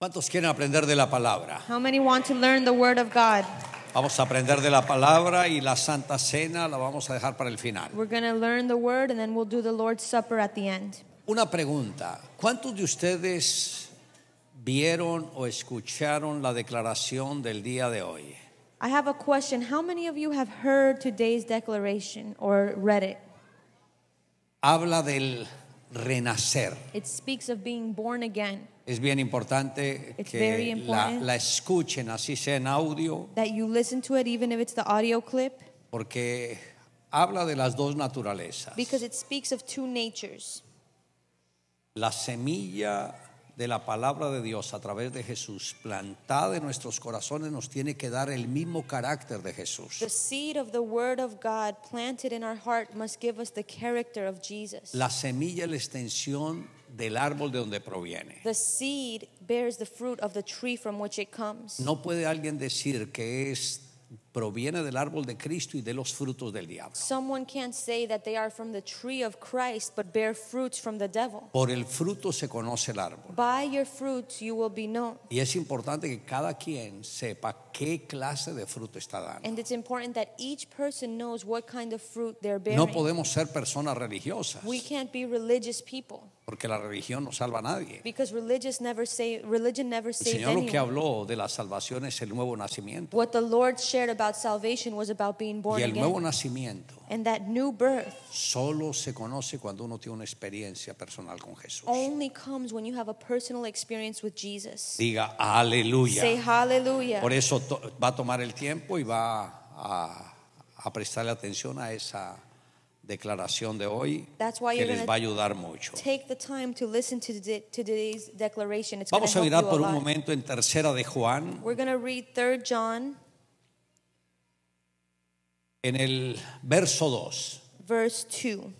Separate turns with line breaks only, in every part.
¿Cuántos quieren aprender de la palabra?
How many want to learn the Word of God?
Vamos a aprender de la palabra y la Santa Cena la vamos a dejar para el final.
We're going to learn the Word and then we'll do the Lord's Supper at the end.
Una pregunta, ¿cuántos de ustedes vieron o escucharon la declaración del día de hoy?
I have a question. How many of you have heard today's declaration or read it?
Habla del renacer.
It speaks of being born again,
Es bien importante
It's
que la,
important.
la escuchen, así sea en audio,
that you listen to it even if it's the audio clip,
porque habla de las dos naturalezas.
because it speaks of two natures.
La semilla de la palabra de Dios a través de Jesús, plantada en nuestros corazones, nos tiene que dar el mismo carácter de Jesús.
The seed of the Word of God planted in our heart must give us the character of Jesus.
La semilla es la extensión del árbol de donde proviene.
The seed bears the fruit of the tree from which it comes.
No puede alguien decir que es proviene del árbol de Cristo y de los frutos del diablo.
Someone can't say that they are from the tree of Christ but bear fruits from the devil.
Por el fruto se conoce el árbol.
By your fruits you will be known.
Y es importante que cada quien sepa qué clase de fruto está dando.
And it's important that each person knows what kind of fruit they're bearing.
No podemos ser personas religiosas,
we can't be religious people
porque la religión no salva a nadie.
because religious never say, religion never
El
saved
Señor lo que
anyone.
habló de la salvación es el nuevo nacimiento.
What the Lord shared about salvation was about being born
Y el nuevo
again.
nacimiento
And that new birth
solo se conoce cuando uno tiene una experiencia personal con Jesús.
only comes when you have a personal experience with Jesus.
Diga aleluya.
Say hallelujah.
Por eso to- va a tomar el tiempo y va a, a prestarle atención a esa declaración de hoy que les va a ayudar mucho.
Take the time to listen to, the, to today's declaration. It's
Vamos a mirar por un momento en tercera de Juan,
We're going to read 3 John
en el verso 2,
verse 2.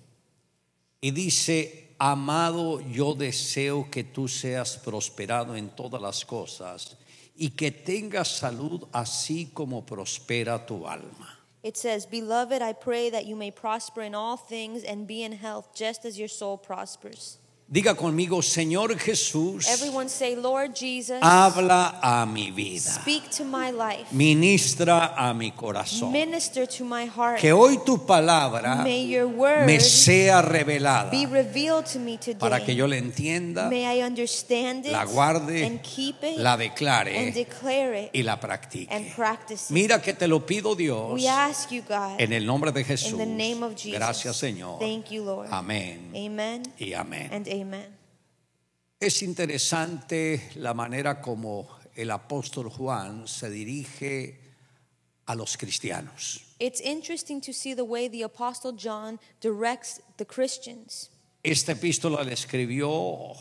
y dice, amado, yo deseo que tú seas prosperado en todas las cosas y que tengas salud así como prospera tu alma.
It says, Beloved, I pray that you may prosper in all things and be in health just as your soul prospers.
Diga conmigo, Señor Jesús,
Everyone say, Lord Jesus,
habla a mi vida,
speak to my life,
ministra a mi corazón.
minister to my heart.
Que hoy tu palabra
May your word
me sea revelada
be revealed to me today.
para que yo la entienda,
May I understand it
la guarde,
and keep it
la
and
declare
it
y la
and
practique.
practice it.
Mira que te lo pido Dios
We ask you, God,
en el nombre de
in
Jesús.
the name of Jesus.
Gracias Señor.
Thank you, Lord.
Amén
Amen
y amén.
Amen.
Es interesante la manera como el apóstol Juan se dirige a los cristianos.
It's interesting to see the way the Apostle John directs the Christians.
Esta epístola la escribió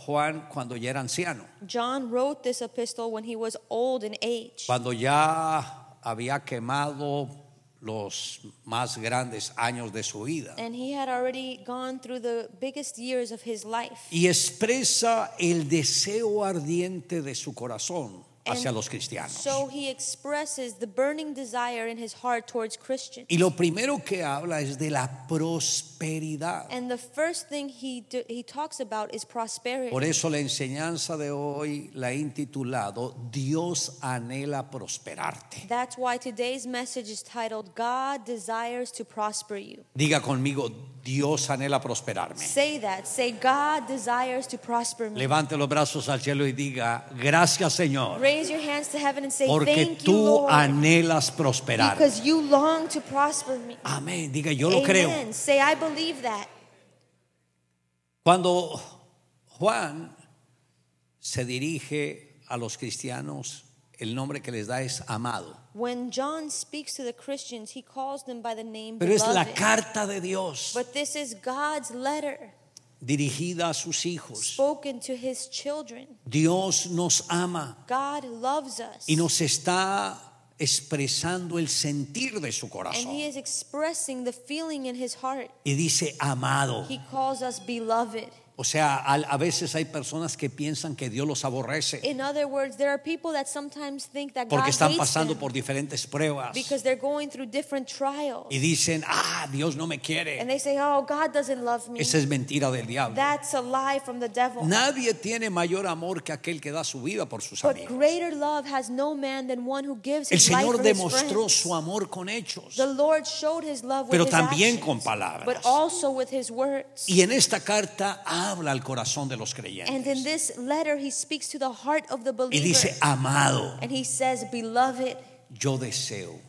Juan cuando ya era anciano,
John wrote this epistle when he was old in age,
cuando ya había quemado los más grandes años de su vida.
and he had already gone through the biggest years of his life.
Y expresa el deseo ardiente de su corazón hacia los cristianos.
So he expresses the burning desire in his heart towards Christians.
Y lo primero que habla es de la prosperidad.
And the first thing he, do, he talks about is prosperity.
Por eso la enseñanza de hoy la he intitulado Dios anhela prosperarte.
That's why today's message is titled God Desires to Prosper You.
Diga conmigo, Dios anhela prosperarme.
Say that. Say, God desires to prosper me.
Levante los brazos al cielo y diga, gracias Señor,
Raise your hands to heaven and say,
porque
Thank you,
tú
Lord,
anhelas prosperar.
because you long to prosper me.
Amén, diga, yo lo creo.
Amen. Say, I believe that.
Cuando Juan se dirige a los cristianos, el nombre que les da es amado.
When John speaks to the Christians, he calls them by the name
Pero es la
beloved.
carta de Dios
But this is God's letter
dirigida a sus hijos.
spoken to his children.
Dios nos ama
God loves us.
y nos está expresando el sentir de su
and
corazón.
he is expressing the feeling in his heart.
Y dice amado.
He calls us beloved.
O sea, a veces hay personas que piensan que Dios los aborrece
In other words, there are people that sometimes think that
porque
God
están
hates
pasando
them
por diferentes pruebas
because they're going through different trials.
y dicen, ah, Dios no me
And
quiere.
they say, oh, God doesn't love me.
Esa es mentira del diablo.
That's a lie from the devil.
Nadie tiene mayor amor que aquel que da su vida por sus
But
amigos.
greater love has no man than one who gives
El
his life
Señor
for
demostró su amor con hechos.
The Lord showed his love with
Pero
his
también
actions,
con palabras.
but also with his words.
Y en esta carta habla al corazón de los
And in
creyentes.
this letter, he speaks to the heart of the
Y
believer.
dice, amado,
and he says, Beloved,
yo deseo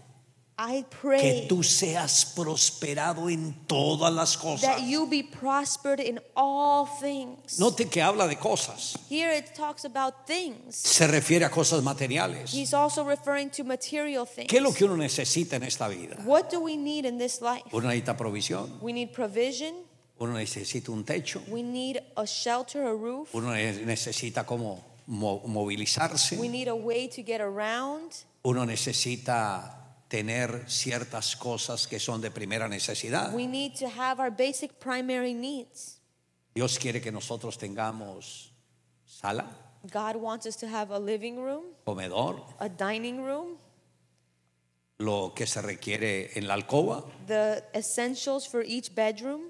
I
que
pray
tú seas prosperado en todas las cosas.
that you be prospered in all things.
Note que habla de cosas.
Here it talks about things.
Se refiere a cosas materiales.
He's also referring to material things.
¿Qué es lo que uno necesita en esta vida?
What do we need in this life?
Uno necesita provisión,
We need provision.
Uno necesita un techo,
We need a shelter, a roof.
uno ne- necesita como mo- movilizarse,
We need a way to get around.
uno necesita tener ciertas cosas que son de primera necesidad.
We need to have our basic primary needs.
Dios quiere que nosotros tengamos sala,
God wants us to have a living room,
comedor,
a dining room,
lo que se requiere en la alcoba.
the essentials for each bedroom.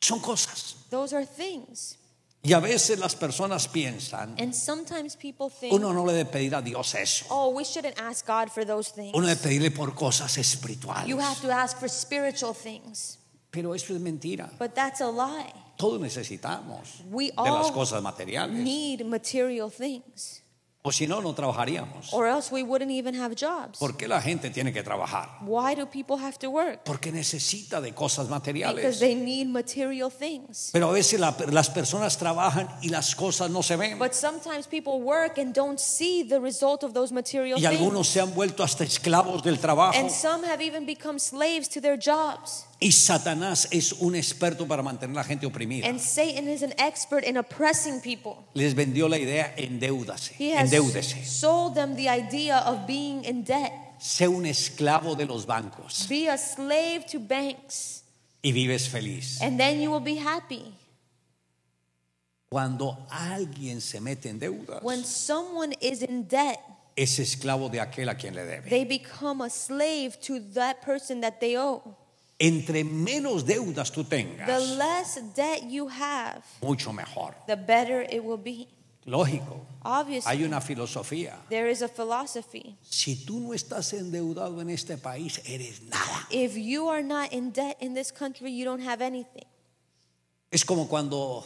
Son cosas.
Those are things.
Y a veces las personas piensan,
And sometimes people think,
uno no le debe pedir a Dios eso.
oh, we shouldn't ask God for those things.
Uno debe pedirle por cosas espirituales.
You have to ask for spiritual things.
Pero eso es mentira.
But that's a lie.
Todos necesitamos
We
de las
all
cosas materiales.
need material things,
O si no, no trabajaríamos.
or else we wouldn't even have jobs.
¿Por qué la gente tiene que trabajar?
Why do people have to work?
Porque necesita de cosas
Because
materiales.
they need material things.
Pero a veces la- las personas trabajan y las cosas no se ven.
But sometimes people work and don't see the result of those material
Y algunos
things.
se han vuelto hasta esclavos del trabajo.
And some have even become slaves to their jobs.
Y Satanás es un experto para mantener a la gente oprimida.
And Satan is an expert in oppressing people.
Les vendió la idea, endeúdase,
He has
endeúdese.
sold them the idea of being in debt.
Sé un esclavo de los bancos
Be a slave to banks,
y vives feliz.
and then you will be happy.
Cuando alguien se mete en deudas,
When someone is in debt,
es esclavo de aquel a quien le debe.
they become a slave to that person that they owe.
Entre menos deudas tú
The
tengas,
less debt you have,
mucho mejor.
the better it will be.
Lógico.
Obviously,
Hay una filosofía.
there is a philosophy.
Si tú no estás endeudado en este país, eres nada.
If you are not in debt in this country, you don't have anything.
Es como cuando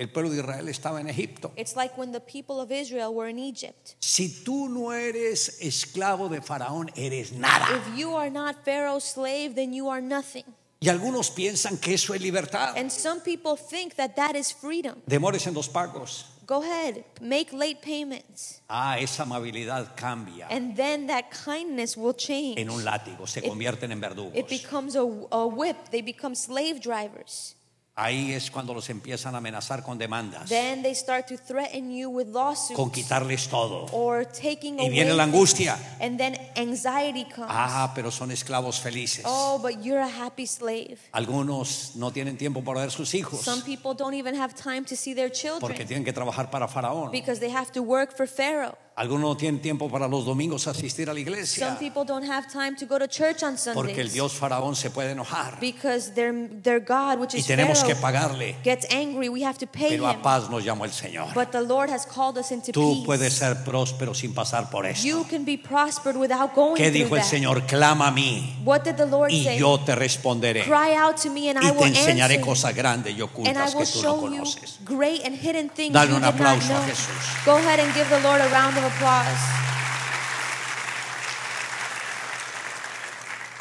el pueblo de Israel estaba en Egipto.
It's like when the people of Israel were in Egypt.
Si tú no eres esclavo de Faraón, eres nada.
If you are not Pharaoh's slave, then you are nothing.
Y algunos piensan que eso es libertad.
And some people think that that is freedom.
Demores en los pagos.
Go ahead, make late payments.
Ah, esa amabilidad cambia
And then that kindness will change.
en un látigo, se convierten en verdugos.
It becomes a, a whip. They become slave drivers.
Ahí es cuando los empiezan a amenazar con demandas,
Then they start to threaten you with lawsuits
con quitarles todo.
or taking
Y
away.
viene la
things.
angustia.
And then anxiety comes.
Ah, pero son esclavos felices.
Oh, but you're a happy slave.
Algunos no tienen tiempo para ver sus hijos
Some people don't even have time to see their
porque
children
tienen que trabajar para Faraón.
because they have to work for Pharaoh.
Algunos no tienen tiempo para los domingos asistir a la
Some
iglesia
people don't have time to go to church on
porque el
Sundays
Dios Faraón se puede enojar
because their, their God, which
y
is
tenemos que
Pharaoh,
pagarle.
gets angry. We have to pay
Pero a paz nos llamó el Señor.
But the Lord has called us into
Tú puedes
peace.
ser próspero sin pasar por esto.
You can be prospered without going
¿Qué dijo el
that.
Señor? Clama a mí
What did the Lord
y
say?
yo te responderé
Cry out to me and I
y
will
te enseñaré
answer
cosas grandes y
I
ocultas que tú no conoces.
great and hidden things
Dale un aplauso a. Jesús.
Go ahead and give the Lord a round of applause.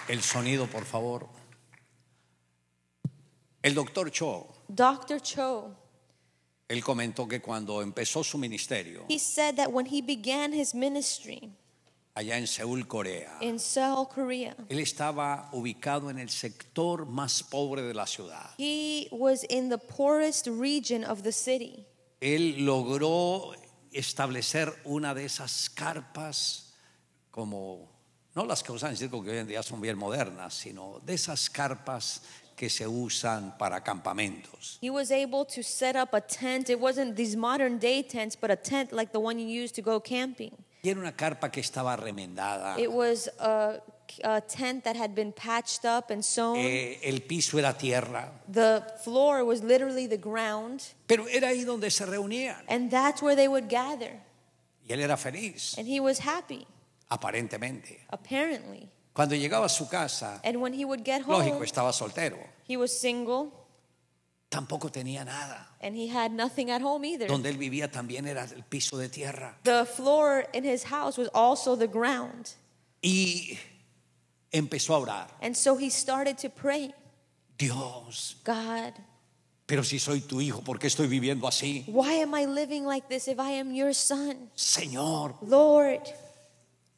El sonido, por favor. El doctor Cho,
Dr. Cho,
él comentó que cuando empezó su ministerio
he said that when he began his ministry
allá en Seúl, Corea,
in Seoul, Korea,
él estaba ubicado en el sector más pobre de la ciudad.
he was in the poorest region of the city.
Él logró establecer una de esas carpas como, no las que usan circo que hoy en día son bien modernas, sino de esas carpas que se usan para campamentos.
He was able to set up a tent. It wasn't these modern day tents, but a tent like the one you use to go camping.
Y era una carpa que estaba remendada.
It was a, a tent that had been patched up and sewn.
Eh, el piso era tierra.
The floor was literally the ground,
Pero era ahí donde se reunían.
and that's where they would gather.
Y él era feliz,
And he was happy,
aparentemente.
apparently.
Cuando llegaba a su casa,
And when he would get
lógico,
home,
estaba soltero.
he was single
Tampoco tenía nada.
and he had nothing at home either.
Donde él vivía también era el piso de tierra.
The floor in his house was also the ground.
Y empezó a orar.
And so he started to pray
Dios,
God,
pero si soy tu hijo, ¿por qué estoy viviendo así?
why am I living like this if I am your son?
Señor,
Lord,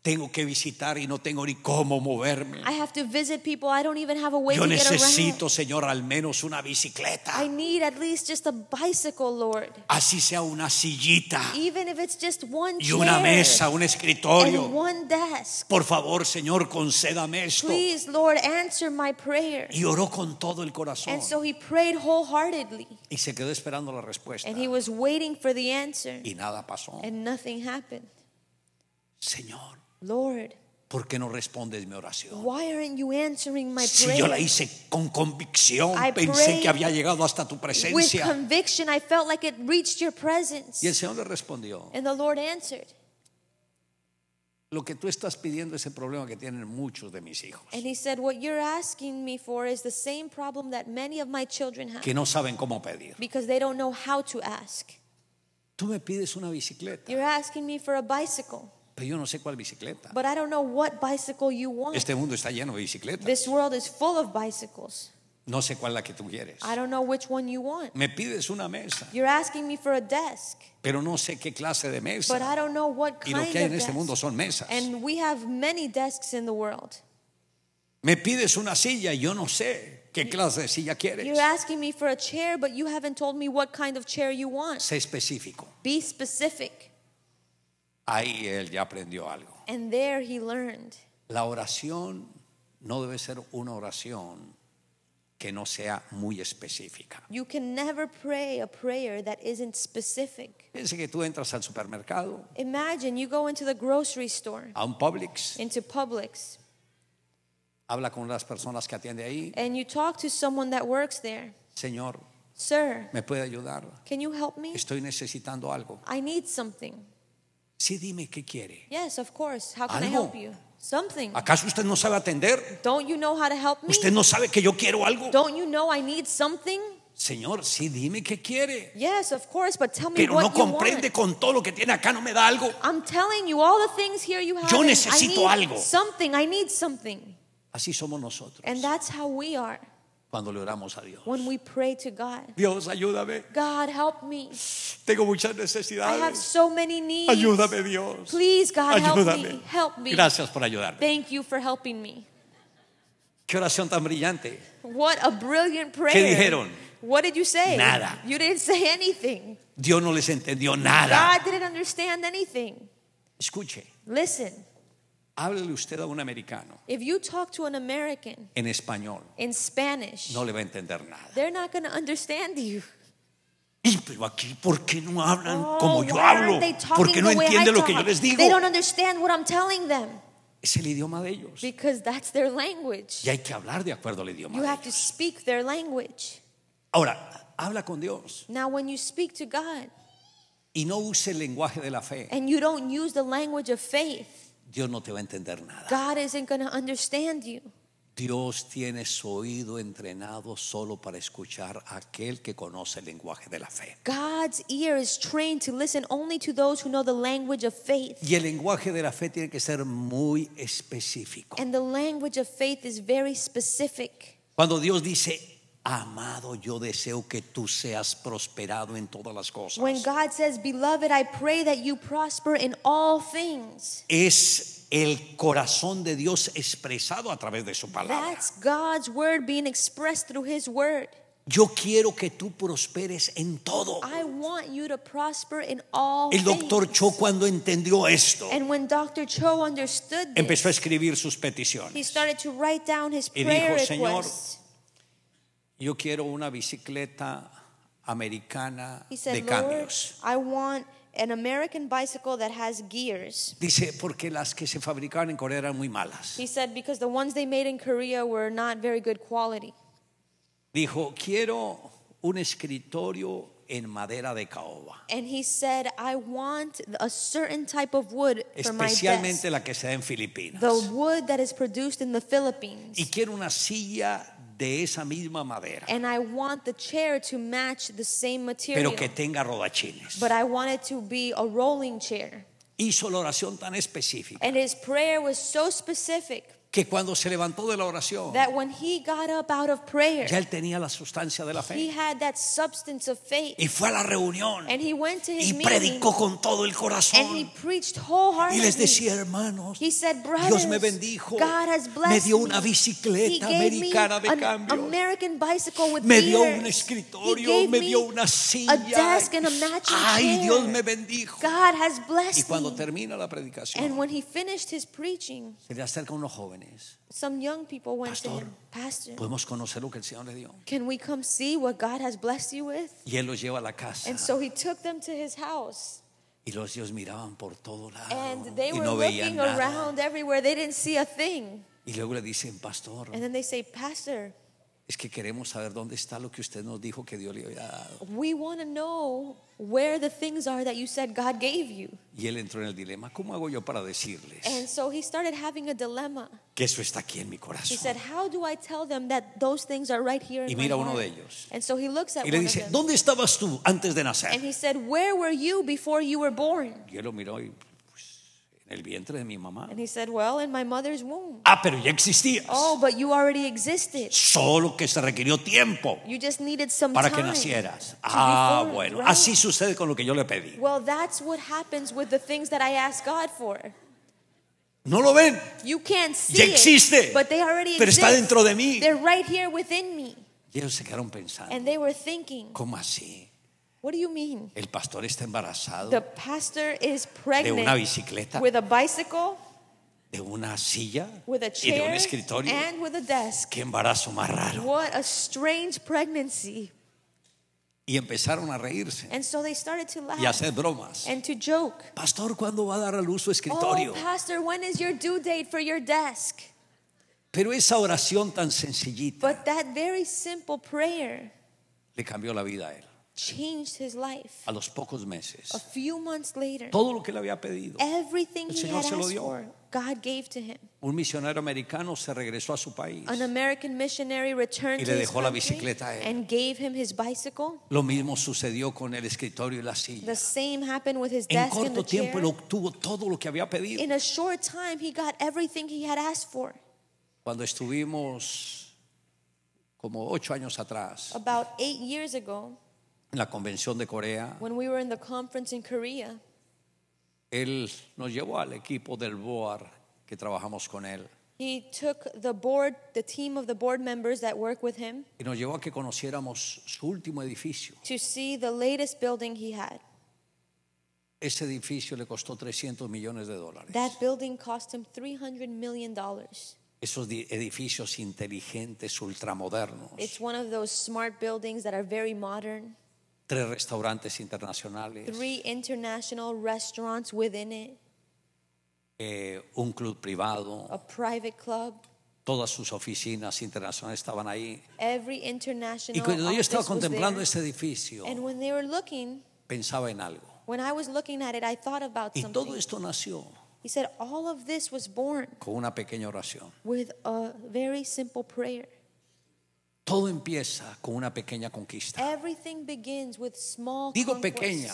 tengo que visitar y no tengo ni cómo moverme.
I have to visit people. I don't even have a way
Yo
to
necesito. Señor, al menos una bicicleta.
I need at least just a bicycle, Lord.
Así sea una sillita
Even if it's just one
y una
chair
mesa, un
and
escritorio.
one desk.
Por favor, Señor, concédame esto.
Please, Lord, answer my prayer.
Y oró con todo el corazón.
And so he prayed wholeheartedly.
Y se quedó esperando la respuesta.
And he was waiting for the answer.
Y nada pasó.
And nothing happened.
Señor,
Lord,
¿por qué no respondes mi oración?
why aren't you answering my
Si yo la hice con convicción,
I
pensé que había llegado hasta tu
With
presencia.
conviction, I felt like it reached your presence.
Y el Señor le respondió,
And the Lord answered.
lo que tú estás pidiendo es el problema que tienen muchos de mis hijos,
And he said, What you're asking me for is the same problem that many of my children have
que no saben cómo pedir.
because they don't know how to ask.
Tú me pides una bicicleta,
You're asking me for a bicycle,
pero yo no sé cuál bicicleta.
but I don't know what bicycle you want.
Este mundo está lleno de bicicletas.
This world is full of bicycles.
No sé cuál la que tú quieres.
I don't know which one you want.
Me pides una mesa,
You're asking me for a desk,
pero no sé qué clase de
but I
mesa.
don't know what
Y
kind
lo que hay en este mundo son mesas.
And we have many desks in the world.
Me pides una silla y yo no sé qué clase de silla quieres.
You're asking me for a chair, but you haven't told me what kind of chair you want.
Sé específico.
Be specific.
Ahí él ya aprendió algo.
And there he learned.
La oración no debe ser una oración que no sea muy específica.
You can never pray a prayer that isn't specific.
Piense que tú entras al supermercado,
Imagine you go into the grocery store,
a un Publix,
into Publix,
habla con las personas que atiende ahí.
and you talk to someone that works there.
Señor,
Sir,
¿me puede ayudar?
can you help me?
Estoy necesitando algo.
I need something.
Sí, dime qué quiere.
Yes, of course. How can I help you? Something.
¿Acaso usted no sabe atender?
Don't you know how to help me?
¿Usted no sabe que yo quiero algo?
Don't you know I need something?
Señor, sí, dime qué quiere.
Yes, of course, but tell me
Pero
what
no
you
comprende
want.
con todo lo que tiene acá, no me da algo.
I'm telling you all the things here you have.
Yo
and I
necesito
need
algo.
Something. I need something.
Así somos nosotros
And that's how we are
cuando le oramos a Dios.
when we pray to God.
Dios, ayúdame.
God, help me.
Tengo muchas
I have
necesidades.
so many needs.
Ayúdame, Dios.
Please, God, help me. Help me.
Gracias por ayudarme.
Thank you for helping me.
Qué oración tan brillante.
What a brilliant prayer.
¿Qué dijeron?
What did you say?
Nada.
You didn't say anything.
Dios no les entendió nada.
God didn't understand anything.
Escuche,
Listen,
háblele usted a un americano
if you talk to an American
en español,
in Spanish,
no le va a entender nada.
they're not going to understand you.
Y pero aquí, ¿por qué no hablan
Oh,
como yo
why
hablo?
aren't they talking
¿Por qué no
the way I
entiende lo que yo
talk?
les digo?
They don't understand what I'm telling them
Es el idioma de ellos.
because that's their language.
Y hay que hablar de acuerdo al idioma
You
de
have to
ellos.
speak their language.
Ahora, habla con Dios
Now, when you speak to God
y no use el lenguaje de la fe.
and you don't use the language of faith,
Dios no te va a entender nada.
God isn't going to understand you.
Dios tiene su oído entrenado solo para escuchar a aquel que conoce el lenguaje de la fe.
God's ear is trained to listen only to those who know the language of faith.
Y el lenguaje de la fe tiene que ser muy específico.
And the language of faith is very specific.
Cuando Dios dice, amado, yo deseo que tú seas prosperado en todas las cosas.
When God says, Beloved, I pray that you prosper in all things,
Es el corazón de Dios expresado a través de su palabra.
that's God's word being expressed through His word.
Yo quiero que tú prosperes en todo.
I want you to prosper in all
El doctor
things.
Cho cuando entendió esto,
And when Dr. Cho understood
empezó a
this,
escribir sus
he
peticiones.
started to write down his
Y
prayer
dijo, "Señor,
requests.
Yo quiero una bicicleta americana
He
de
said, Lord,
cambios.
I want an American bicycle that has gears.
Dice, porque las que se fabricaban en Corea eran muy malas.
He said, because the ones they made in Korea were not very good quality.
Dijo, quiero un escritorio en madera de caoba,
And he said, I want a certain type of wood for my desk.
especialmente la que se da en Filipinas.
The wood that is produced in the Philippines.
Y quiero una silla de esa misma madera,
And I want the chair to match the same material.
pero que tenga rodachines.
But I want it to be a rolling chair.
Hizo la oración tan específica
And his prayer was so specific
que cuando se levantó de la oración,
that when he got up out of prayer,
ya él tenía la sustancia de la
he
fe.
had that substance of faith.
Y fue a la reunión
And he went to his
y
meeting
predicó con todo el
and he
corazón.
preached
Y
wholeheartedly.
les decía, hermanos,
He said,
Dios me bendijo,
God has
me dio una bicicleta
He me
americana de
American bicycle with
me dio un
He
escritorio, me dio una
a
silla.
desk and a matching
Ay. Dios me bendijo.
God has
Y
blessed
cuando
me.
termina la
And
predicación,
when he finished his preaching,
se le unos jóvenes.
Some young people went to
Pastor,
him, Pastor,
Podemos conocer lo que el Señor le dio.
can we come see what God has blessed you with?
Y él los lleva a la casa.
And so he took them to his house.
Y los ellos miraban por todo lado.
And they
Y
were
no veían
looking
nada.
around everywhere. They didn't see a thing.
Y luego le dicen, pastor,
And then they say, Pastor,
es que queremos saber dónde está lo que usted nos dijo que Dios le había dado.
we want to know where the things are that you said God gave you.
Y él entró en el dilema, ¿cómo hago yo para decirles
And so he started having a dilemma.
que eso está aquí en mi
He
corazón?
said, How do I tell them that those things are right here
Y
in
mira
my
uno
heart?
de ellos.
And so he looks at
Y le
one of
dice,
them.
¿dónde estabas tú antes de
And
nacer?
he said, Where were you before you were born?
Y él lo miró y, el vientre de mi mamá.
And he said, Well, in my mother's womb.
Ah, pero ya existías.
Oh, but you already existed.
Solo que se requirió tiempo
You just needed some
para
time
que nacieras.
to be
Ah,
formed,
bueno,
right?
así sucede con lo que yo le pedí.
Well, that's what happens with the things that I ask God for.
¿No lo ven?
You can't see
Ya
it, but they already
pero está
exist.
dentro de mí.
They're right here within me.
Y ellos se quedaron pensando,
And they were thinking,
¿cómo así?
What do you mean?
El pastor está embarazado
The pastor is
de
pregnant
una bicicleta,
with a bicycle,
de una silla
with a
y de un
chair,
escritorio.
and with a desk.
Qué embarazo más raro.
What a strange pregnancy.
Y empezaron a reírse
And so they started to laugh
y a hacer bromas.
and to joke.
Pastor, ¿cuándo va a dar a luz su
Oh,
escritorio?
pastor, when is your due date for your desk?
Pero esa oración tan sencillita
But that very simple prayer
le cambió la vida a él.
Changed his life.
A los pocos meses,
A few months later,
todo lo que le había pedido.
everything
El
he had
se lo
asked
dio.
for, God gave to him.
Un misionero americano se regresó a su país.
An American missionary returned
Y
to his
la
country
bicicleta a él.
and gave him his bicycle.
Lo mismo sucedió con el escritorio y la silla.
The same happened with his
En
desk and the
tiempo
chair.
él obtuvo todo lo que había pedido.
In a short time, he got everything he had asked for.
Cuando estuvimos como ocho años atrás
About eight years ago,
en la convención de Corea,
when we were in the conference in Korea,
él nos llevó al equipo del BOAR que trabajamos con él
he took the board, the team of the board members that work with him,
y nos llevó a que conociéramos su último edificio.
to see the latest building he had.
Ese edificio le costó 300 millones de dólares.
That building cost him $300 million.
Esos di- edificios inteligentes, ultramodernos,
It's one of those smart buildings that are very modern.
Tres restaurantes internacionales,
Three international restaurants within it,
eh, un club privado,
a private club.
todas sus oficinas internacionales estaban ahí.
Every international
Y cuando yo estaba contemplando este edificio,
And when they were looking,
pensaba en algo.
when I was looking at it, I thought about
Y todo
something.
esto nació
He said, all of this was born
con una pequeña oración.
with a very simple prayer.
Todo empieza con una pequeña conquista.
Everything begins with small
Digo pequeña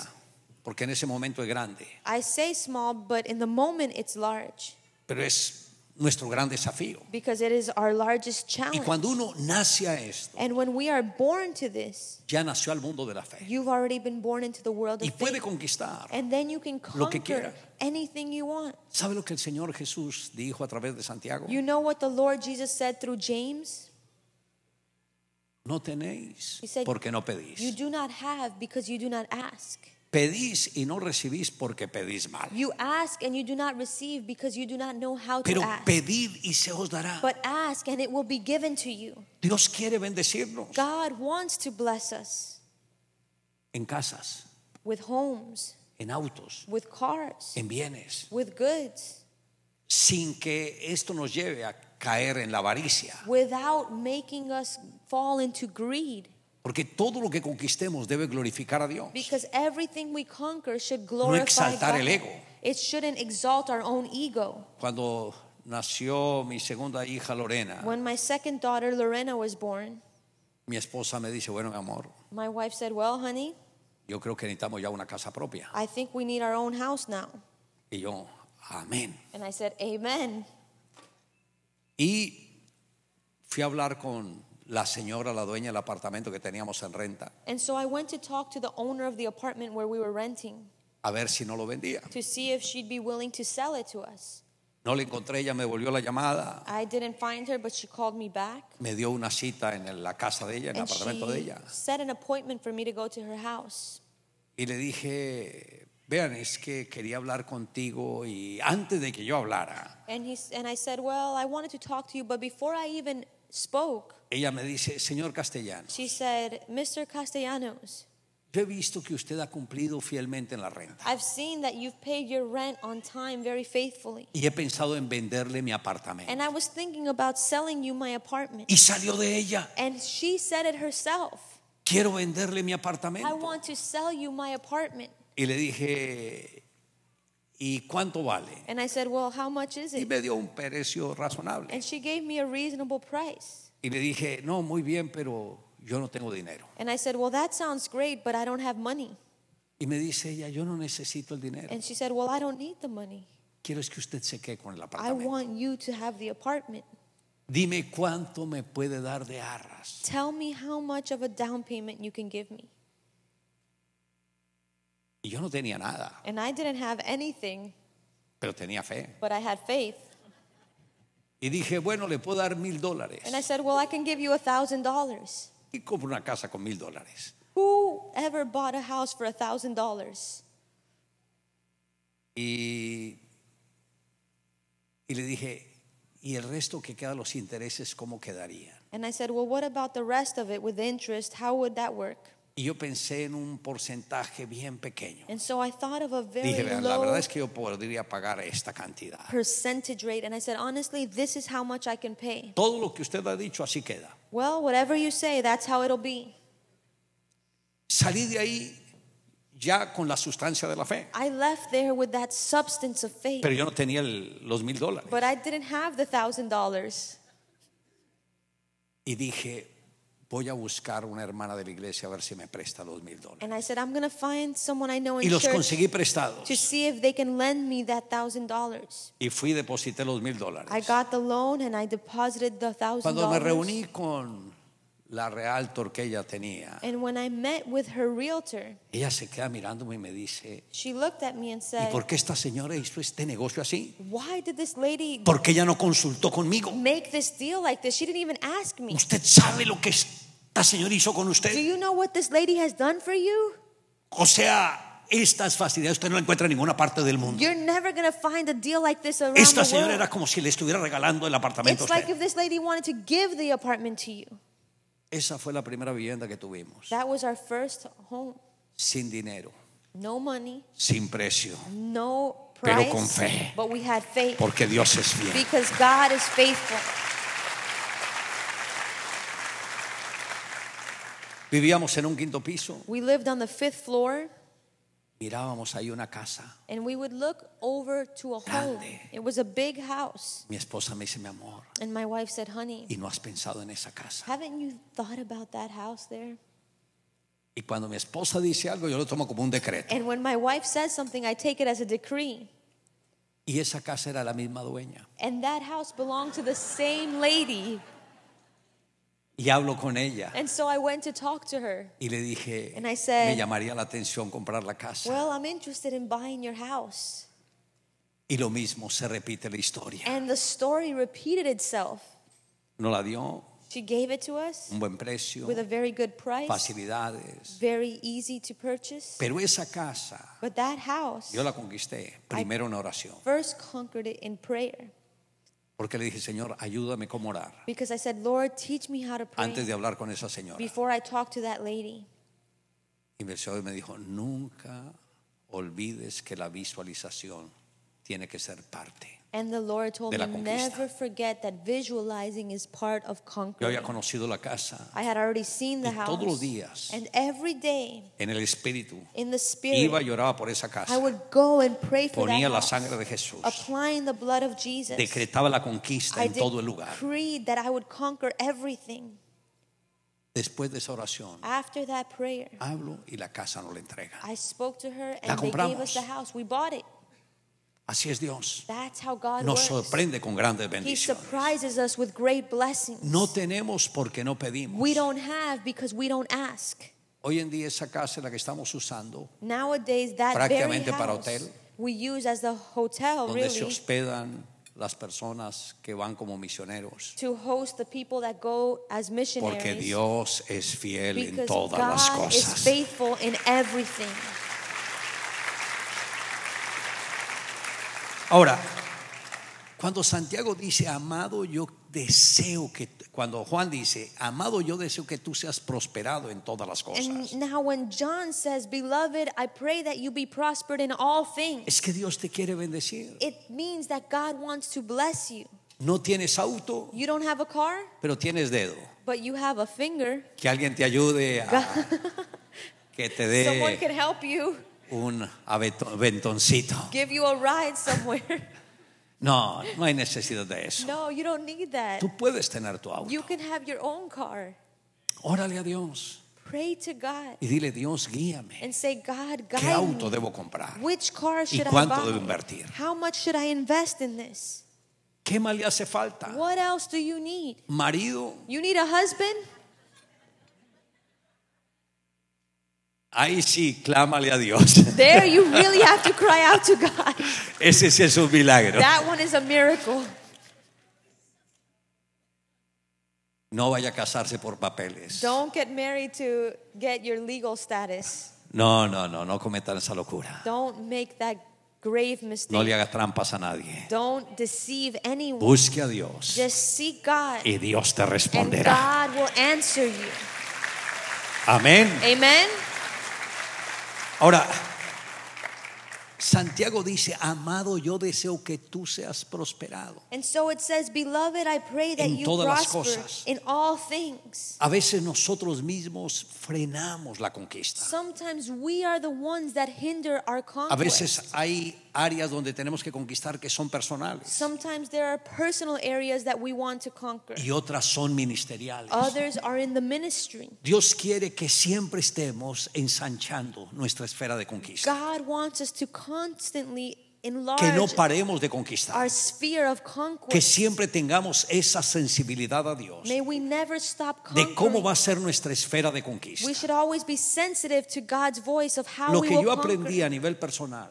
porque en ese momento es grande,
I say small, but in the moment it's large
pero es nuestro gran desafío.
because it is our largest
Y
challenge.
cuando uno nace a esto,
And when we are born to this,
ya nació al mundo de la fe
you've already been born into the world
y
of
puede
faith.
conquistar.
And then you can
lo que quiera.
anything you want.
¿Sabe lo que el Señor Jesús dijo a través de Santiago?
You know what the Lord Jesus said through James?
No tenéis
said,
porque no
You
pedís.
do not have because you do not ask.
Pedís y no recibís porque pedís mal.
You ask and you do not receive because you do not know how to
Pero
ask.
pedid y se os dará.
But ask and it will be given to you.
Dios quiere bendecirnos
God wants to bless us
en casas,
with homes,
en autos,
with cars,
en bienes,
with goods,
sin que esto nos lleve a caer en la avaricia.
without making us fall into greed.
Porque todo lo que conquistemos debe glorificar a Dios.
Because everything we conquer should glorify
exaltar
God.
el ego.
It shouldn't exalt our own ego.
Cuando nació mi segunda hija Lorena,
When my second daughter Lorena was born,
mi esposa me dice, bueno, mi amor,
my wife said, Well, honey,
yo creo que necesitamos ya una casa propia.
I think we need our own house now.
Y yo, amén.
And I said, Amen.
Y fui a hablar con la señora, la dueña del apartamento que teníamos en renta,
And so I went to talk to the owner of the apartment where we were renting
a ver si no lo vendía.
to see if she'd be willing to sell it to us.
No la encontré, ella me volvió la llamada,
I didn't find her, but she called me back.
me dio una cita en la casa de ella, en el apartamento de ella.
set an appointment for me to go to her house.
Y le dije, vean, es que quería hablar contigo y antes de que yo hablara,
And, he, and I said, Well, I wanted to talk to you, but before I even spoke,
ella me dice, señor Castellano,
she said, Mr. Castellanos,
yo he visto que usted ha cumplido fielmente en la renta
I've seen that you've paid your rent on time very faithfully.
y he pensado en venderle mi apartamento.
And I was thinking about selling you my apartment.
Y salió de ella,
And she said it herself.
quiero venderle mi
I
apartamento.
want to sell you my apartment.
Y le dije, ¿y cuánto vale?
And I said, Well, how much is
Y
it?
me dio un precio razonable.
And she gave me a reasonable price.
Y le dije, no, muy bien, pero yo no tengo dinero.
And I said, Well, that sounds great, but I don't have money.
Y me dice ella, yo no necesito el dinero.
And she said, Well, I don't need the money.
Quiero es que usted se quede con el
I
apartamento.
want you to have the apartment.
Dime cuánto me puede dar de arras.
Tell me how much of a down payment you can give me.
Y yo no tenía nada,
And I didn't have anything,
pero tenía fe.
but I had faith.
Y dije, bueno, le puedo dar mil dólares.
And I said, Well, I can give you a thousand dollars.
Y compro una casa con mil dólares.
Who ever bought a house for a thousand dollars?
Y, y le dije, ¿y el resto que queda los intereses cómo quedarían?
And I said, Well, what about the rest of it with interest? How would that work?
Y yo pensé en un porcentaje bien pequeño.
And so I thought of a very
Dije, la
low
verdad es que yo podría pagar esta cantidad.
percentage rate. And I said, Honestly, this is how much I can pay.
Todo lo que usted ha dicho así queda.
Well, whatever you say, that's how it'll be.
Salí de ahí ya con la sustancia de la fe.
I left there with that substance of faith,
Pero yo no tenía el- los mil dólares.
but I didn't have the thousand dollars.
Y dije, voy a buscar una hermana de la iglesia a ver si me presta los mil dólares.
And I said, I'm going to find someone I know
Y
in
los
church
conseguí prestados.
to see if they can lend me that thousand dollars.
Y fui y deposité los mil
I
dólares.
got the loan and I deposited the thousand
Cuando me
dollars.
reuní con la realtor que ella tenía,
And when I met with her realtor,
ella se queda mirándome y me dice,
she looked at me and
¿y
said,
por qué esta señora hizo este negocio así?
Why did this lady
¿Por qué ella no consultó conmigo?
make this deal like this? She didn't even ask me.
¿Usted sabe lo que esta señora hizo con
Do
usted?
you know what this lady has done for you?
O sea, estas facilidades usted no la encuentra en ninguna parte del mundo.
You're never to find a deal like this around
Esta
the
señora
world.
era como si le estuviera regalando el apartamento a
It's like
usted.
if this lady wanted to give the apartment to you.
Esa fue la primera vivienda que tuvimos.
That was our first home.
Sin dinero,
No money,
sin precio,
no
Pero
price,
con fe.
but we had faith
porque Dios es fiel.
because God is faithful.
Vivíamos en un quinto piso,
We lived on the fifth floor
mirábamos ahí una casa.
and we would look over to a home.
Grande.
It was a big house.
Mi esposa me dice, mi amor,
And my wife said, Honey,
¿y no has pensado en esa casa?
haven't you thought about that house there?
Y cuando mi esposa dice algo, yo lo tomo como un decreto.
And when my wife says something, I take it as a decree.
Y esa casa era la misma dueña.
And that house belonged to the same lady.
Y hablo con ella
And so I went to talk to her.
y le dije,
And I said,
me llamaría la atención comprar la casa.
Well, I'm interested in buying your house.
Y lo mismo se repite la historia.
And the story repeated itself.
No la dio,
She gave it to us
un buen precio,
with a very good price,
facilidades.
very easy to purchase.
Pero esa casa
But that house,
yo la conquisté primero en oración.
first conquered it in prayer
Porque le dije, Señor, ayúdame cómo orar.
because I said, Lord, teach me how to pray
Antes de hablar con esa señora.
before I talk to that lady.
Y el Señor me dijo, nunca olvides que la visualización tiene que ser parte.
And the Lord told
de la
me,
conquista.
never forget that visualizing is part of
Yo
conquering.
había conocido la casa
I had already seen the
Y
house.
todos los días.
and every day
en el Espíritu.
in the spirit,
Iba y por esa
I
casa.
would go and pray for
Ponía
that
la
house,
sangre de Jesús.
applying the blood of Jesus.
Decretaba la conquista
I
en todo el lugar.
decreed that I would conquer everything.
Después de esa oración,
After that prayer,
hablo y la casa no entrega.
I spoke to her
La
and they gave us
compramos.
the house. We bought it.
Así es Dios.
That's how God
Nos sorprende con grandes
He
bendiciones.
surprises us with great blessings.
No tenemos porque no pedimos.
we don't have because we don't ask.
Hoy en día esa casa la que estamos usando,
Nowadays, that very
Prácticamente para hotel.
we use as the hotel,
donde se hospedan las personas que van como misioneros.
to host the people that go as missionaries.
Porque Dios es fiel en todas las cosas.
faithful in everything.
Ahora, cuando Santiago dice, amado, yo deseo que, cuando Juan dice, amado, yo deseo que tú seas prosperado en todas las cosas.
And now, when John says, Beloved, I pray that you be prospered in all things,
Es que Dios te quiere bendecir.
it means that God wants to bless you.
No tienes auto,
You don't have a car,
pero tienes dedo.
but you have a finger.
Que alguien te ayude a que te
Someone
dé
can help you,
un aventoncito.
give you a ride somewhere.
No, no hay necesidad de eso.
no, you don't need that.
Tú puedes tener tu auto.
You can have your own car.
Órale a Dios
Pray to God
y dile, Dios, guíame.
and say, God,
¿Qué
guide
auto
me.
debo comprar?
Which car should I
cuánto
buy?
debo invertir?
How much should I invest in this?
¿Qué más le hace falta?
What else do you need?
Marido,
You need a husband?
Ahí sí, clámale a Dios.
There you really have to cry out to God.
Ese sí es un milagro.
That one is a miracle.
No vaya a casarse por papeles.
Don't get married to get your legal status.
No, no, no, no cometan esa locura.
Don't make that grave
No le
mistake.
haga trampas a nadie.
Don't deceive anyone.
Busque a Dios
Just seek God
y Dios te
and
responderá.
God will answer you.
Amén.
Amen.
Ahora, Santiago dice, amado, yo deseo que tú seas prosperado.
And so it says, Beloved, I pray that
En
you
todas las
prosper
cosas.
in all things.
A veces nosotros mismos frenamos la conquista.
Sometimes we are the ones that hinder our
A
conquest.
veces hay áreas donde tenemos que conquistar que son personales
Sometimes there are personal areas that we want to conquer.
y otras son ministeriales.
Others are in the ministry.
Dios quiere que siempre estemos ensanchando nuestra esfera de conquista.
God wants us to constantly
Que no paremos de conquistar. Que siempre tengamos esa sensibilidad a Dios
May we never stop
de cómo va a ser nuestra esfera de
We
conquista.
should always be sensitive to God's voice of how
Lo
we
que yo aprendí a nivel personal,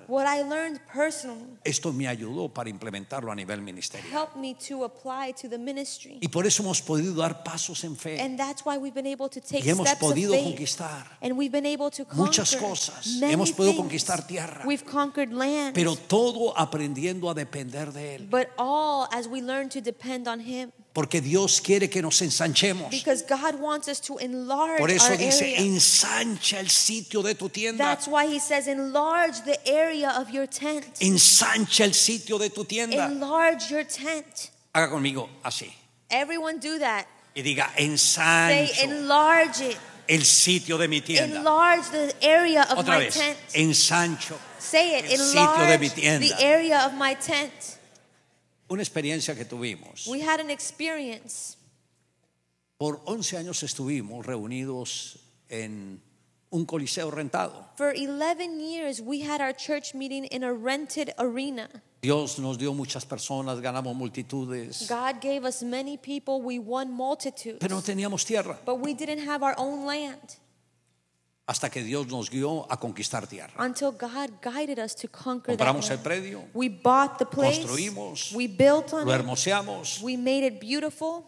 esto me ayudó para implementarlo a nivel ministerial.
helped me to apply to the ministry.
Y por eso hemos podido dar pasos en fe
And that's why we've been able to take
y hemos podido conquistar.
And we've been able to
muchas cosas. Hemos podido conquistar tierra.
We've conquered land.
Pero todo aprendiendo a depender de Él.
but all as we learn to depend on Him.
Porque Dios quiere que nos ensanchemos.
Because God wants us to enlarge
Por eso
our
dice,
area.
ensancha el sitio de tu tienda.
That's why He says, enlarge the area of your tent.
Ensancha el sitio de tu tienda.
Enlarge your tent.
Haga conmigo así.
Everyone do that.
Y diga,
Say,
ensancho
enlarge it.
El sitio de mi tienda.
Enlarge the area of
Otra
my
vez,
tent.
ensancho.
Say it,
el sitio de mi
enlarge
tienda.
the area of my tent.
Una experiencia que tuvimos.
We had an experience.
Por 11 años estuvimos reunidos en un coliseo rentado.
For 11 years, we had our church meeting in a rented arena.
Dios nos dio muchas personas, ganamos multitudes,
God gave us many people, we won multitudes.
pero no teníamos tierra.
But we didn't have our own land
Hasta que Dios nos guió a conquistar tierra.
until God guided us to conquer
Compramos el
land.
predio,
We bought the place,
construimos,
we built on
lo
it, we made it beautiful,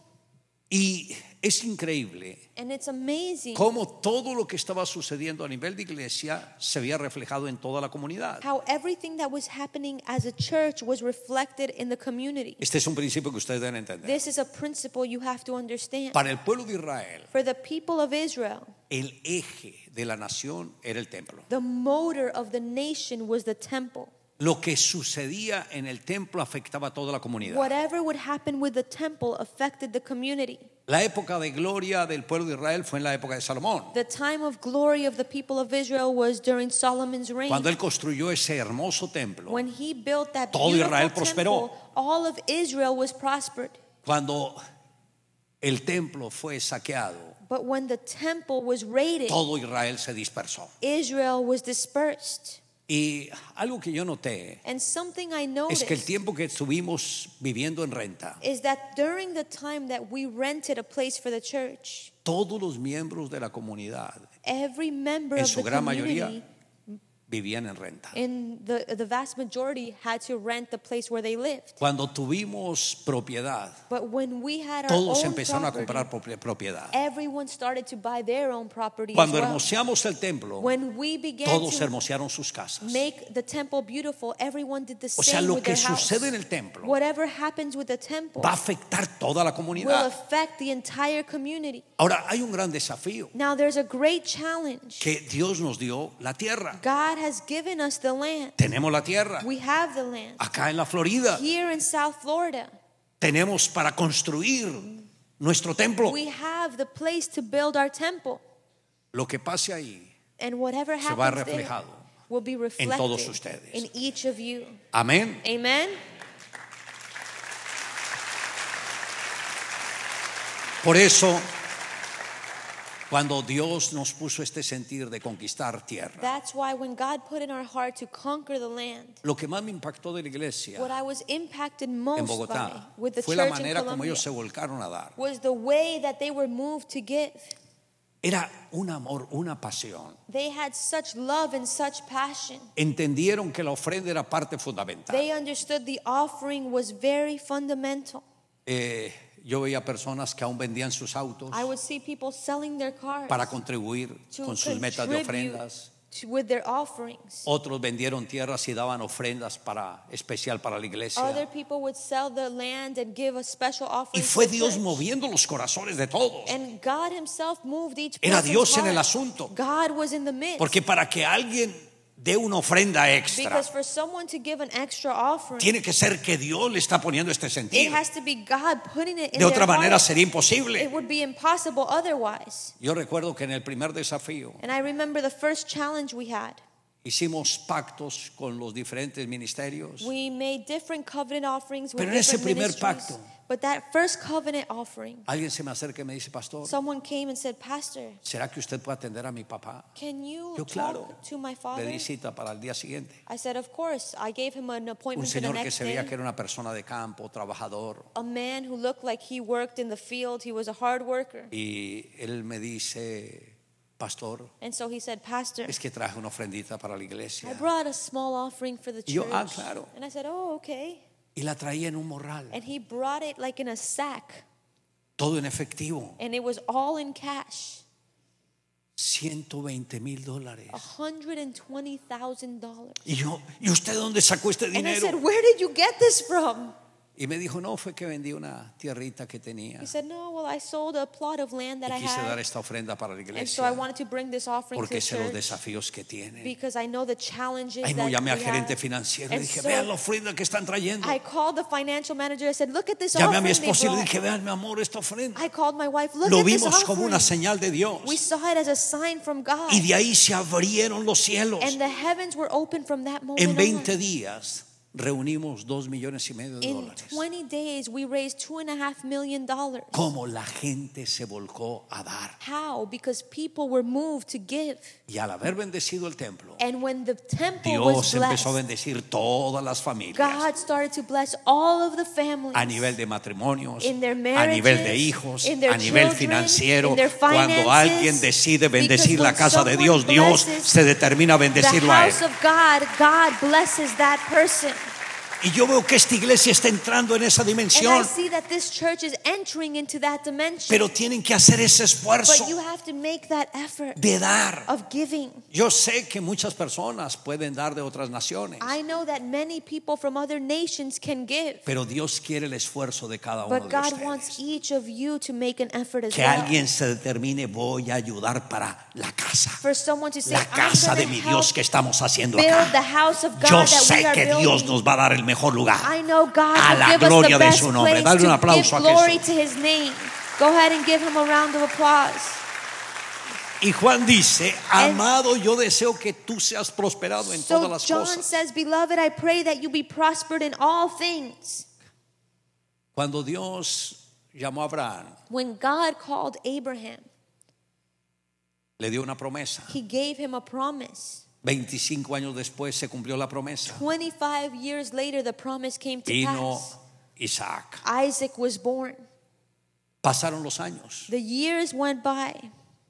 Y es increíble cómo todo lo que estaba sucediendo a nivel de iglesia se había reflejado en toda la comunidad.
how everything that was happening as a church was reflected in the community.
Este es un principio que ustedes deben entender.
This is a principle you have to understand.
Para el pueblo de Israel,
For the people of Israel,
el eje de la nación era el templo.
the motor of the nation was the temple.
Lo que sucedía en el templo afectaba a toda la comunidad.
Whatever would happen with the temple affected the community.
La época de gloria del pueblo de Israel fue en la época de Salomón,
The time of glory of the people of Israel was during Solomon's reign.
cuando él construyó ese hermoso templo.
When he built that
Todo Israel
temple,
prosperó.
all of Israel was prospered.
Cuando el templo fue saqueado,
But when the temple was raided,
todo Israel se dispersó.
Israel was dispersed.
Y algo que yo noté es que el tiempo que estuvimos viviendo en renta,
is that during the time that we rented a place for the church,
todos los miembros de la comunidad
every member
En su gran mayoría, vivían en renta.
in the, the vast majority had to rent the place where they lived.
Cuando tuvimos propiedad,
But when we had our
todos
own
empezaron a
property,
comprar propia- propiedad.
everyone started to buy their own property
Cuando
as well.
hermoseamos el templo,
When we began
todos
to
hermosearon sus casas.
make the temple beautiful, everyone did the
O
same
sea, lo
with
que
their house.
sucede en el templo
Whatever happens with the temple
va a afectar toda la
will
comunidad.
affect the entire community.
Ahora, hay un gran desafío
Now there's a great challenge.
que Dios nos dio la tierra.
God has given us the land.
Tenemos la tierra.
We have the land.
Acá en la Florida
Here in South Florida,
tenemos para construir nuestro templo.
we have the place to build our temple.
Lo que pase ahí,
And whatever
Se va
there
reflejado
will be reflected
todos ustedes.
in each of you.
amén.
Amen?
Por eso, cuando Dios nos puso este sentir de conquistar tierra,
That's why when God put in our heart to conquer the land,
lo que más me impactó de la iglesia
what I was impacted
en
most by
Bogotá
with the
fue la manera como ellos se volcaron a dar.
was the way that they were moved to give.
Era un amor, una pasión.
They had such love and such passion.
Entendieron que la ofrenda era parte fundamental.
They understood the offering was very fundamental.
Eh, yo veía personas que aún vendían sus autos
I would see people selling their cars
para contribuir
to
con sus metas de
contribute
ofrendas.
with their offerings.
Otros vendieron tierras y daban ofrendas para especial para la
Other
iglesia.
people would sell their land and give a special offering.
Y fue Dios
church.
moviendo los corazones de todos.
And God Himself moved each
Era Dios en el asunto.
God was in the midst.
Porque para que alguien dé una ofrenda extra,
Because for someone to give an extra offering,
tiene que ser que Dios le está poniendo este
it
sentir.
has to be God putting it in
De otra manera
heart.
sería
It
imposible.
would be impossible otherwise.
Yo recuerdo que en el primer desafío
And I remember the first challenge we had.
Hicimos pactos con los diferentes ministerios.
We made different covenant offerings with
Pero en ese
different
primer
ministries.
pacto-
But that first covenant offering,
Alguien se me acerca y me dice, pastor,
someone came and said, Pastor,
¿será que usted puede atender a mi papá?
can you
Yo,
talk
claro.
to my
Le
father?
di cita para el día siguiente.
I said, Of course. I gave him an
Un
appointment for the
señor que
next
se veía
day.
que era una persona de campo, trabajador.
A man who looked like he worked in the field. He was a hard worker.
Y él me dice, pastor,
And so he said, Pastor,
es que traje una ofrendita para la
I brought a small offering for the
Y yo,
church.
"Ah, claro."
And I said, Oh, okay.
Y la traía en un morral,
And he brought it like in a sack.
todo en efectivo.
And it was all in cash.
120 mil dólares.
$120,000.
Y yo, ¿y usted dónde sacó este
And I said. Where did you get this from?
Y me dijo, no, fue que vendí una tierrita que tenía.
He said, No, well, I sold a plot of land that
Y
I
quise dar
had.
esta ofrenda para la
And so I
iglesia.
wanted to bring this offering to
Porque
the
sé los
church
desafíos que tiene.
because I know the challenges
Ay, no,
that
llamé al
we
gerente
have.
financiero y
And
dije,
so
vean la ofrenda que están trayendo.
I called the financial manager. I said, Look at this
Llamé a
offering
mi esposa y le dije, vean mi amor, esta ofrenda.
I called my wife. Look
Lo
at this
vimos como una señal de Dios.
We saw it as a sign from God.
Y de ahí se abrieron los cielos.
And the heavens were open from that moment
En
on.
20 días reunimos dos millones y medio de
In
dólares.
20 days, we raised two and a half million dollars.
Como la gente se volcó a dar.
How? Because people were moved to give.
Y al haber bendecido el templo,
And when the temple was
Dios empezó a
blessed,
bendecir todas las familias.
God started to bless all of the families.
A nivel de matrimonios,
In their
a nivel de hijos,
in their
a nivel
children,
financiero.
in their
Cuando
finances,
alguien decide bendecir la casa de Dios, Dios se determina a
the
bendecirlo a él.
house of God, God blesses that person.
Y yo veo que esta iglesia está entrando en esa dimensión, pero tienen que hacer ese esfuerzo de dar. Yo sé que muchas personas pueden dar de otras naciones,
I know that many people from other nations can give.
pero Dios quiere el esfuerzo de cada uno
But
de
God wants
ustedes.
each of you to make an effort as
Que alguien se determine, voy a ayudar para la casa,
For someone to say,
la casa de mi Dios que estamos haciendo acá.
house of God
Yo sé que. Dios nos va a dar el mejor lugar.
I know God
A la
give us
gloria
the
de
best
su nombre. Dale un aplauso a Jesús.
Go ahead and give Him a round of applause.
Y Juan dice, amado, yo deseo que tú seas prosperado en todas
So
las
John
cosas.
says, Beloved, I pray that you be prospered in all things.
Cuando Dios llamó a Abraham,
When God called Abraham,
le dio una promesa.
He gave him a promise.
25 años después se cumplió la promesa.
25 years later, the promise came to
Vino
pass.
Isaac.
Isaac was born.
Pasaron los años.
The years went by,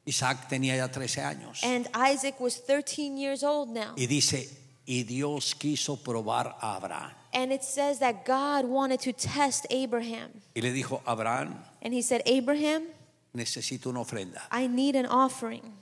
Isaac tenía ya 13 años.
and Isaac was 13 years old now.
Y dice, y Dios quiso probar a Abraham.
And it says that God wanted to test Abraham.
Y le dijo, Abraham,
And he said, Abraham,
necesito una ofrenda.
I need an offering.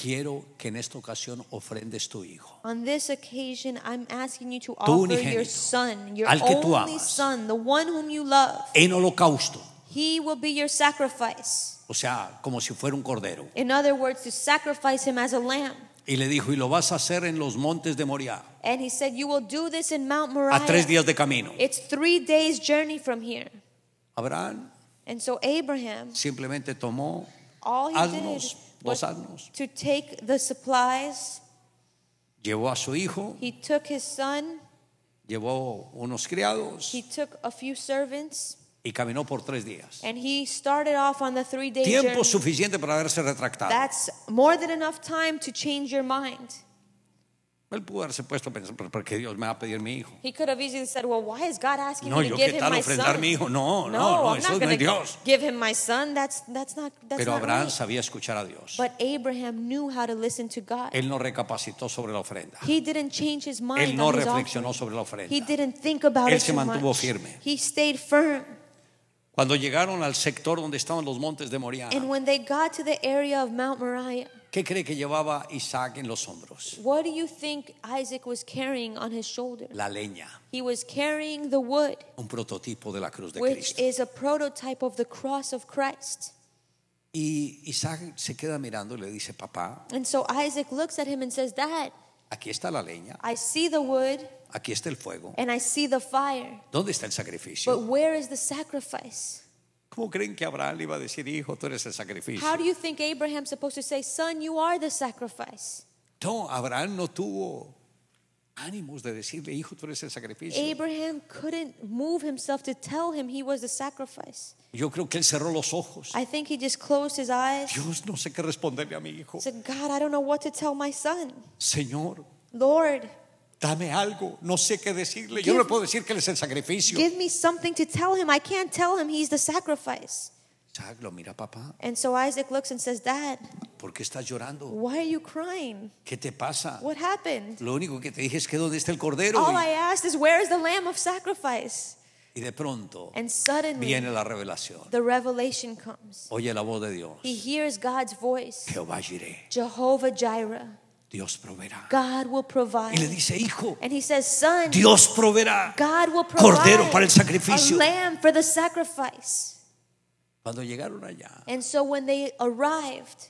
Quiero que en esta ocasión ofrendes tu hijo.
On this occasion, I'm asking you to
Tu
offer your
unigénito,
son, your
al que tú
only
amas.
son, the one whom you love.
En holocausto.
He will be your sacrifice.
O sea, como si fuera un cordero.
In other words, to sacrifice him as a lamb.
Y le dijo, y lo vas a hacer en los montes de Moriah,
And he said, You will do this in Mount
a tres
Moriah.
días de camino.
It's three days' journey from here.
Abraham
And so Abraham,
simplemente tomó
all he
asnos,
did
dos asnos,
to take the supplies.
llevó a su hijo,
He took his son,
llevó unos criados
he took a few servants,
y caminó por tres días.
and he started off on the three day
Tiempo
journey.
suficiente para haberse retractado.
That's more than enough time to change your mind.
Él pudo haberse puesto a pensar, "¿Pero ¿por qué Dios me va a pedir mi hijo?
He could have easily said, Well, why is God asking
No,
me to
yo
give
qué
him
tal
my
ofrendar
son?
mi hijo. No, no, no,
I'm
eso no es Dios.
give him my son. That's, that's not, that's
Pero
not
Abraham
right.
sabía escuchar a Dios.
But Abraham knew how to listen to God.
Él no recapacitó sobre la ofrenda.
He didn't change his mind
Él no reflexionó sobre la
He
ofrenda.
didn't think about
Él
it
se mantuvo
much.
firme.
He stayed firm.
Cuando llegaron al sector donde estaban los montes de Moriah,
And when they got to the area of Mount Moriah,
¿qué cree que llevaba Isaac en los hombros?
what do you think Isaac was carrying on his shoulder?
La leña,
He was carrying the wood,
un prototipo de la cruz de
which
Cristo.
is a prototype of the cross of Christ.
Y Isaac se queda mirando y le dice, papá,
And so Isaac looks at him and says, Dad,
aquí está la leña,
I see the wood
aquí está el fuego.
and I see the fire,
¿Dónde está el sacrificio?
but where is the sacrifice?
¿Cómo creen que Abraham iba a decir, hijo, tú eres el sacrificio?
How do you think Abraham's supposed to say, Son, you are the sacrifice?
No, Abraham no tuvo ánimos de decirle, hijo, tú eres el sacrificio.
Abraham couldn't move himself to tell him he was the sacrifice.
Yo creo que él cerró los ojos.
I think he just closed his eyes.
Dios, no sé qué responderle a mi hijo.
Said, God, I don't know what to tell my son.
Señor,
Lord,
dame algo. No sé qué decirle. Yo no le puedo decir que él es el sacrificio.
give me something to tell him. I can't tell him he's the sacrifice.
Isaac lo mira, papá.
And so Isaac looks and says, Dad,
¿Por qué estás llorando?
why are you crying?
¿Qué te pasa?
What happened?
Lo único que te dije es que dónde está el cordero.
All I asked is, Where is the lamb of sacrifice?
Y de pronto
And suddenly,
viene la revelación.
the revelation comes.
Oye la voz de Dios.
He hears God's voice
Jehová Jireh.
Jehovah Jireh.
Dios proveerá.
God will provide.
Y le dice, hijo,
And he says, Son,
Dios proveerá.
God will provide
Cordero para el sacrificio.
a lamb for the sacrifice.
Cuando llegaron allá,
And so when they arrived,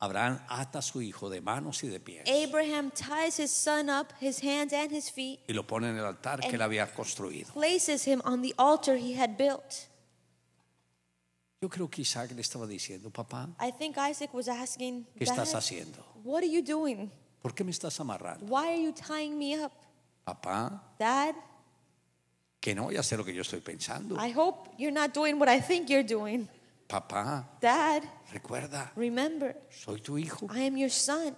Abraham ata a su hijo de manos y de pies
Abraham ties his son up, his hands and his feet,
y lo pone en el altar que él había construido.
places him on the altar he had built.
Yo creo que Isaac le estaba diciendo, papá,
I think Isaac was asking,
¿qué estás
Dad,
haciendo?
what are you doing?
¿Por qué me estás amarrando?
Why are you tying me up?
Papá,
Dad,
que no voy a hacer lo que yo estoy pensando.
I hope you're not doing what I think you're doing.
Papá,
Dad,
recuerda,
remember,
soy tu hijo.
I am your son.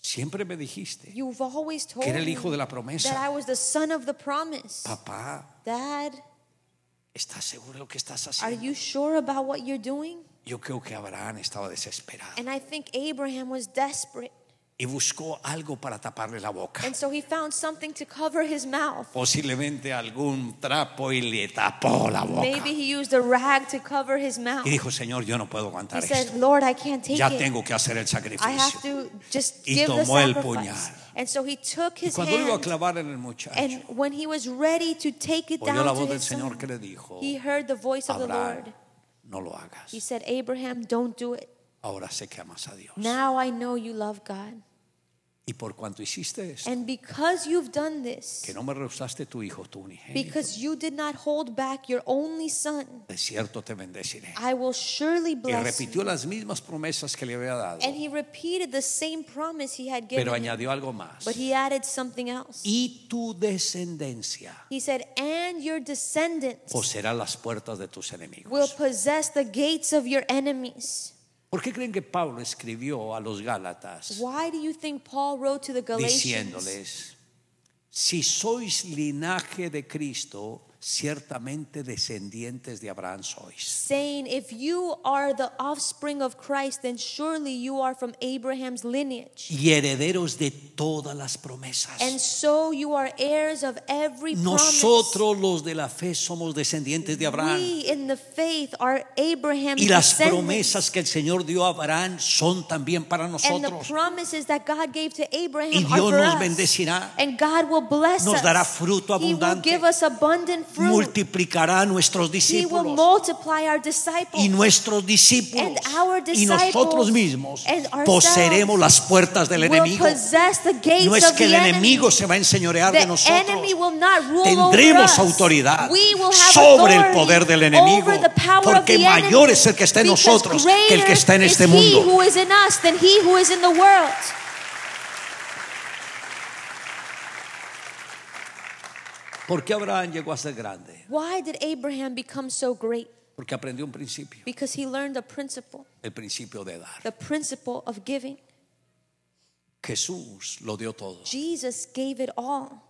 Siempre me dijiste
You've always told
que era el
me
hijo de la
that I
promesa.
was the son of the promise.
Papá,
Dad,
¿estás seguro de lo que estás
are
haciendo?
you sure about what you're doing?
Yo creo que Abraham estaba desesperado.
And I think Abraham was desperate.
y buscó algo para taparle la boca.
And so he found something to cover his mouth.
Posiblemente algún trapo y le tapó la boca.
Maybe he used a rag to cover his mouth.
Y dijo, Señor, yo no puedo
He
aguantar
said,
esto.
Lord, I can't take
Ya
it.
tengo que hacer el
I have
sacrificio.
to just
Y
give the
tomó el
sacrifice.
puñal.
And so he took his
cuando lo iba a
hand,
clavar en el muchacho,
and when he was ready to take it
oyó la
down
voz
to
del
his
Señor
son,
que le dijo,
he heard the voice of the
Abraham,
Lord.
no lo hagas.
He said, Abraham, don't do it.
Ahora sé que amas a Dios.
Now I know you love God.
Y por cuanto hiciste esto,
And because you've done this,
que no me rehusaste tu hijo, tu unigénito,
because you did not hold back your only son,
de cierto te bendeciré.
I will surely
Y
bless
repitió
you.
las mismas promesas que le había dado,
And he repeated the same promise he had
pero
given him,
añadió algo más.
but he added something else.
Y tu descendencia
He said, and your descendants
poseerá las puertas de tus enemigos.
will possess the gates of your enemies.
¿Por qué creen que Pablo escribió a los Gálatas
Why do you think Paul wrote to the Galatians
diciéndoles, si sois linaje de Cristo, ciertamente descendientes de Abraham sois?
saying, If you are the offspring of Christ, then surely you are from Abraham's lineage.
Y herederos de todas las promesas.
And so you are heirs of every promise.
Nosotros los de la fe somos descendientes de Abraham.
We in the faith are Abraham's
Y las promesas que el Señor dio a Abraham son también para
And the
nosotros.
promises that God gave to Abraham
Y
are
Dios
for
nos
us.
bendecirá.
And God will bless
Nos
us.
dará fruto
He will
abundante.
give us abundant fruit.
Multiplicará a nuestros
He will
discípulos.
multiply our disciples.
Y nuestros discípulos
And our
y nosotros mismos poseeremos las puertas del enemigo. No es que el
the enemy.
enemigo se va a enseñorear de nosotros.
enemy will not rule
Tendremos autoridad
We will have
sobre el poder del enemigo, porque
the
mayor es el que está en nosotros que el que está en este mundo.
He who is in us than he who is in the world.
¿Por qué Abraham llegó a ser grande?
Why did Abraham become so great?
Porque aprendió un principio,
Because he learned a principle,
el principio de dar.
the principle of giving.
Jesús lo dio todo.
Jesus gave it all,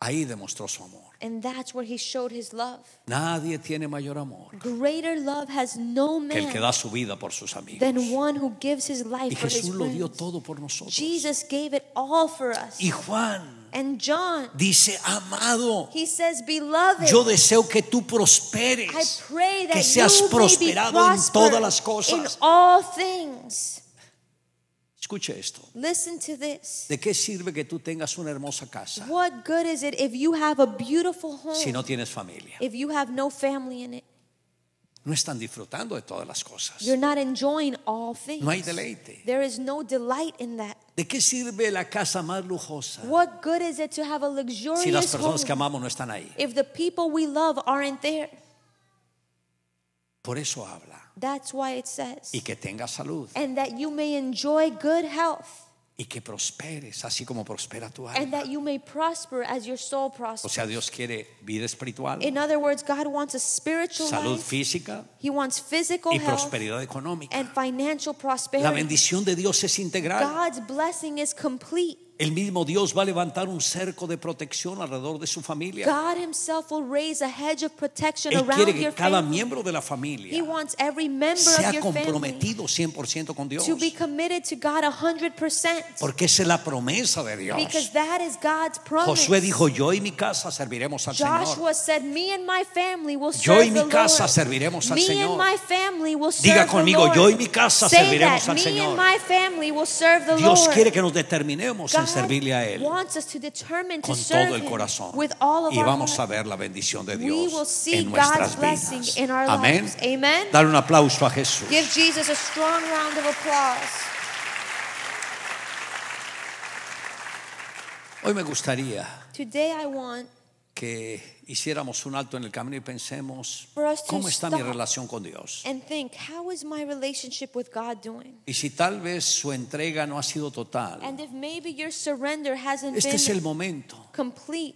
Ahí demostró su amor.
and that's where he showed his love.
Nadie tiene mayor amor
Greater love has no
que el que
man
da su vida por sus amigos.
than one who gives his life
Y
for his
Jesús lo dio
friends.
todo por nosotros.
Jesus gave it all for us.
Y Juan
And John,
dice, amado,
he says, Beloved,
yo deseo que tú
I
prosperes,
pray that
que seas prosperado en todas las
in
cosas.
all things.
Escuche esto.
Listen to this.
¿De qué sirve que tú tengas una hermosa casa
What good is it if you have a beautiful home,
si no tienes familia?
if you have no family in it?
No están disfrutando de todas las cosas.
You're not enjoying all things.
No hay deleite.
There is no delight in that.
¿De qué sirve la casa más lujosa
What good is it to have a luxurious
si las personas que
home
amamos no están ahí?
if the people we love aren't there?
Por eso habla.
That's why it says,
Y que tengas salud
and that you may enjoy good health,
y que prosperes, así como prospera tu
and
alma.
that you may prosper as your soul
O
prospers.
sea, Dios quiere vida espiritual,
In other words, God wants a spiritual
salud
life.
física
He wants physical
y
health
prosperidad económica.
and financial
La
prosperity.
bendición de Dios es integral.
God's blessing is complete.
El mismo Dios va a levantar un cerco de protección alrededor de su familia.
God Himself will raise a hedge of protection
Él quiere que cada
family.
miembro de la
He
familia
wants every member
sea
of your
comprometido 100% con Dios.
to be committed to God 100%
Porque esa es la promesa de Dios.
because that is God's promise.
Josué dijo, yo y mi casa serviremos al Señor.
Joshua said, "Me and my family will
Yo
serve
y
the
mi casa
Lord.
serviremos al
Me
Señor."
and my family will serve
Diga conmigo, yo y mi casa
Say
serviremos
that,
al
Me
Señor.
and my family will serve the
Dios
Lord.
quiere que nos determinemos
God
servirle a Él
wants us to determine to
con todo el corazón.
with all of
Y
our
vamos a ver la bendición de Dios en nuestras vidas.
in our
Amén.
lives. Amen.
Dale un aplauso a Jesús.
Give Jesus a strong round of applause.
Hoy me gustaría
Today I want
que hiciéramos un alto en el camino y pensemos, ¿cómo está mi relación con Dios?
and think, how is my relationship with God doing?
Y si tal vez su entrega no ha sido total,
And if maybe your surrender hasn't
este es el
been
momento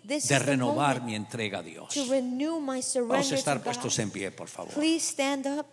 de renovar
moment
mi entrega a Dios. Vamos a estar
to
puestos en pie, por favor.
Please stand up.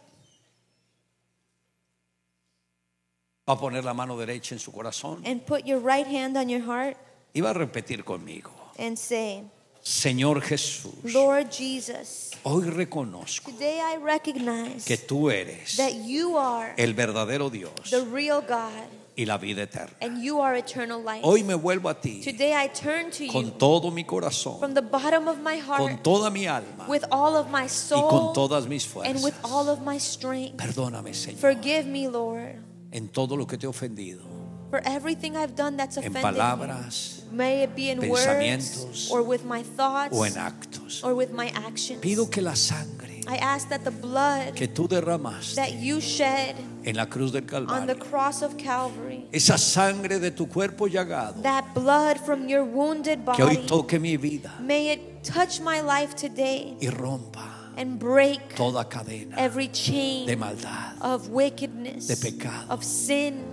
Va a poner la mano derecha en su corazón
and put your right hand on your heart
y va a repetir conmigo.
and say,
Señor Jesús,
Lord Jesus,
hoy reconozco
today I recognize
que tú eres
that you are
el verdadero Dios
the real God
y la vida eterna.
and you are eternal life.
Hoy me vuelvo a ti
Today I turn to you
con todo mi corazón,
from the bottom of my
con
heart
toda mi alma
with all of my
y con
soul
todas mis
and with
fuerzas.
all of my strength.
Perdóname, Señor,
Forgive me, Lord,
en todo lo que te he ofendido,
for everything I've done that's
en
offended you. May it be in words
pensamientos,
or with my thoughts
o en actos.
or with my actions.
Pido que la sangre
I ask that the blood
que tú derramaste
that you shed
en la cruz del
on the
Calvario,
cross of Calvary,
esa sangre de tu cuerpo llagado,
that blood from your wounded
que hoy toque mi vida
may it touch my life today
y rompa
and break
toda cadena
every
de
chain
maldad,
of wickedness,
de pecado.
of sin,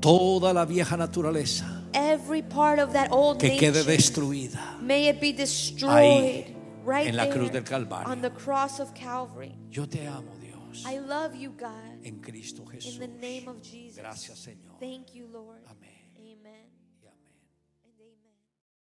toda la vieja naturaleza
every part of that old
que quede
nature.
destruida.
May it be destroyed
Ahí,
right
en la cruz
there
del Calvario.
on the cross of Calvary.
Yo te amo, Dios,
I love you, God,
en Cristo
in the name of Jesus.
Gracias, Señor.
Thank you, Lord.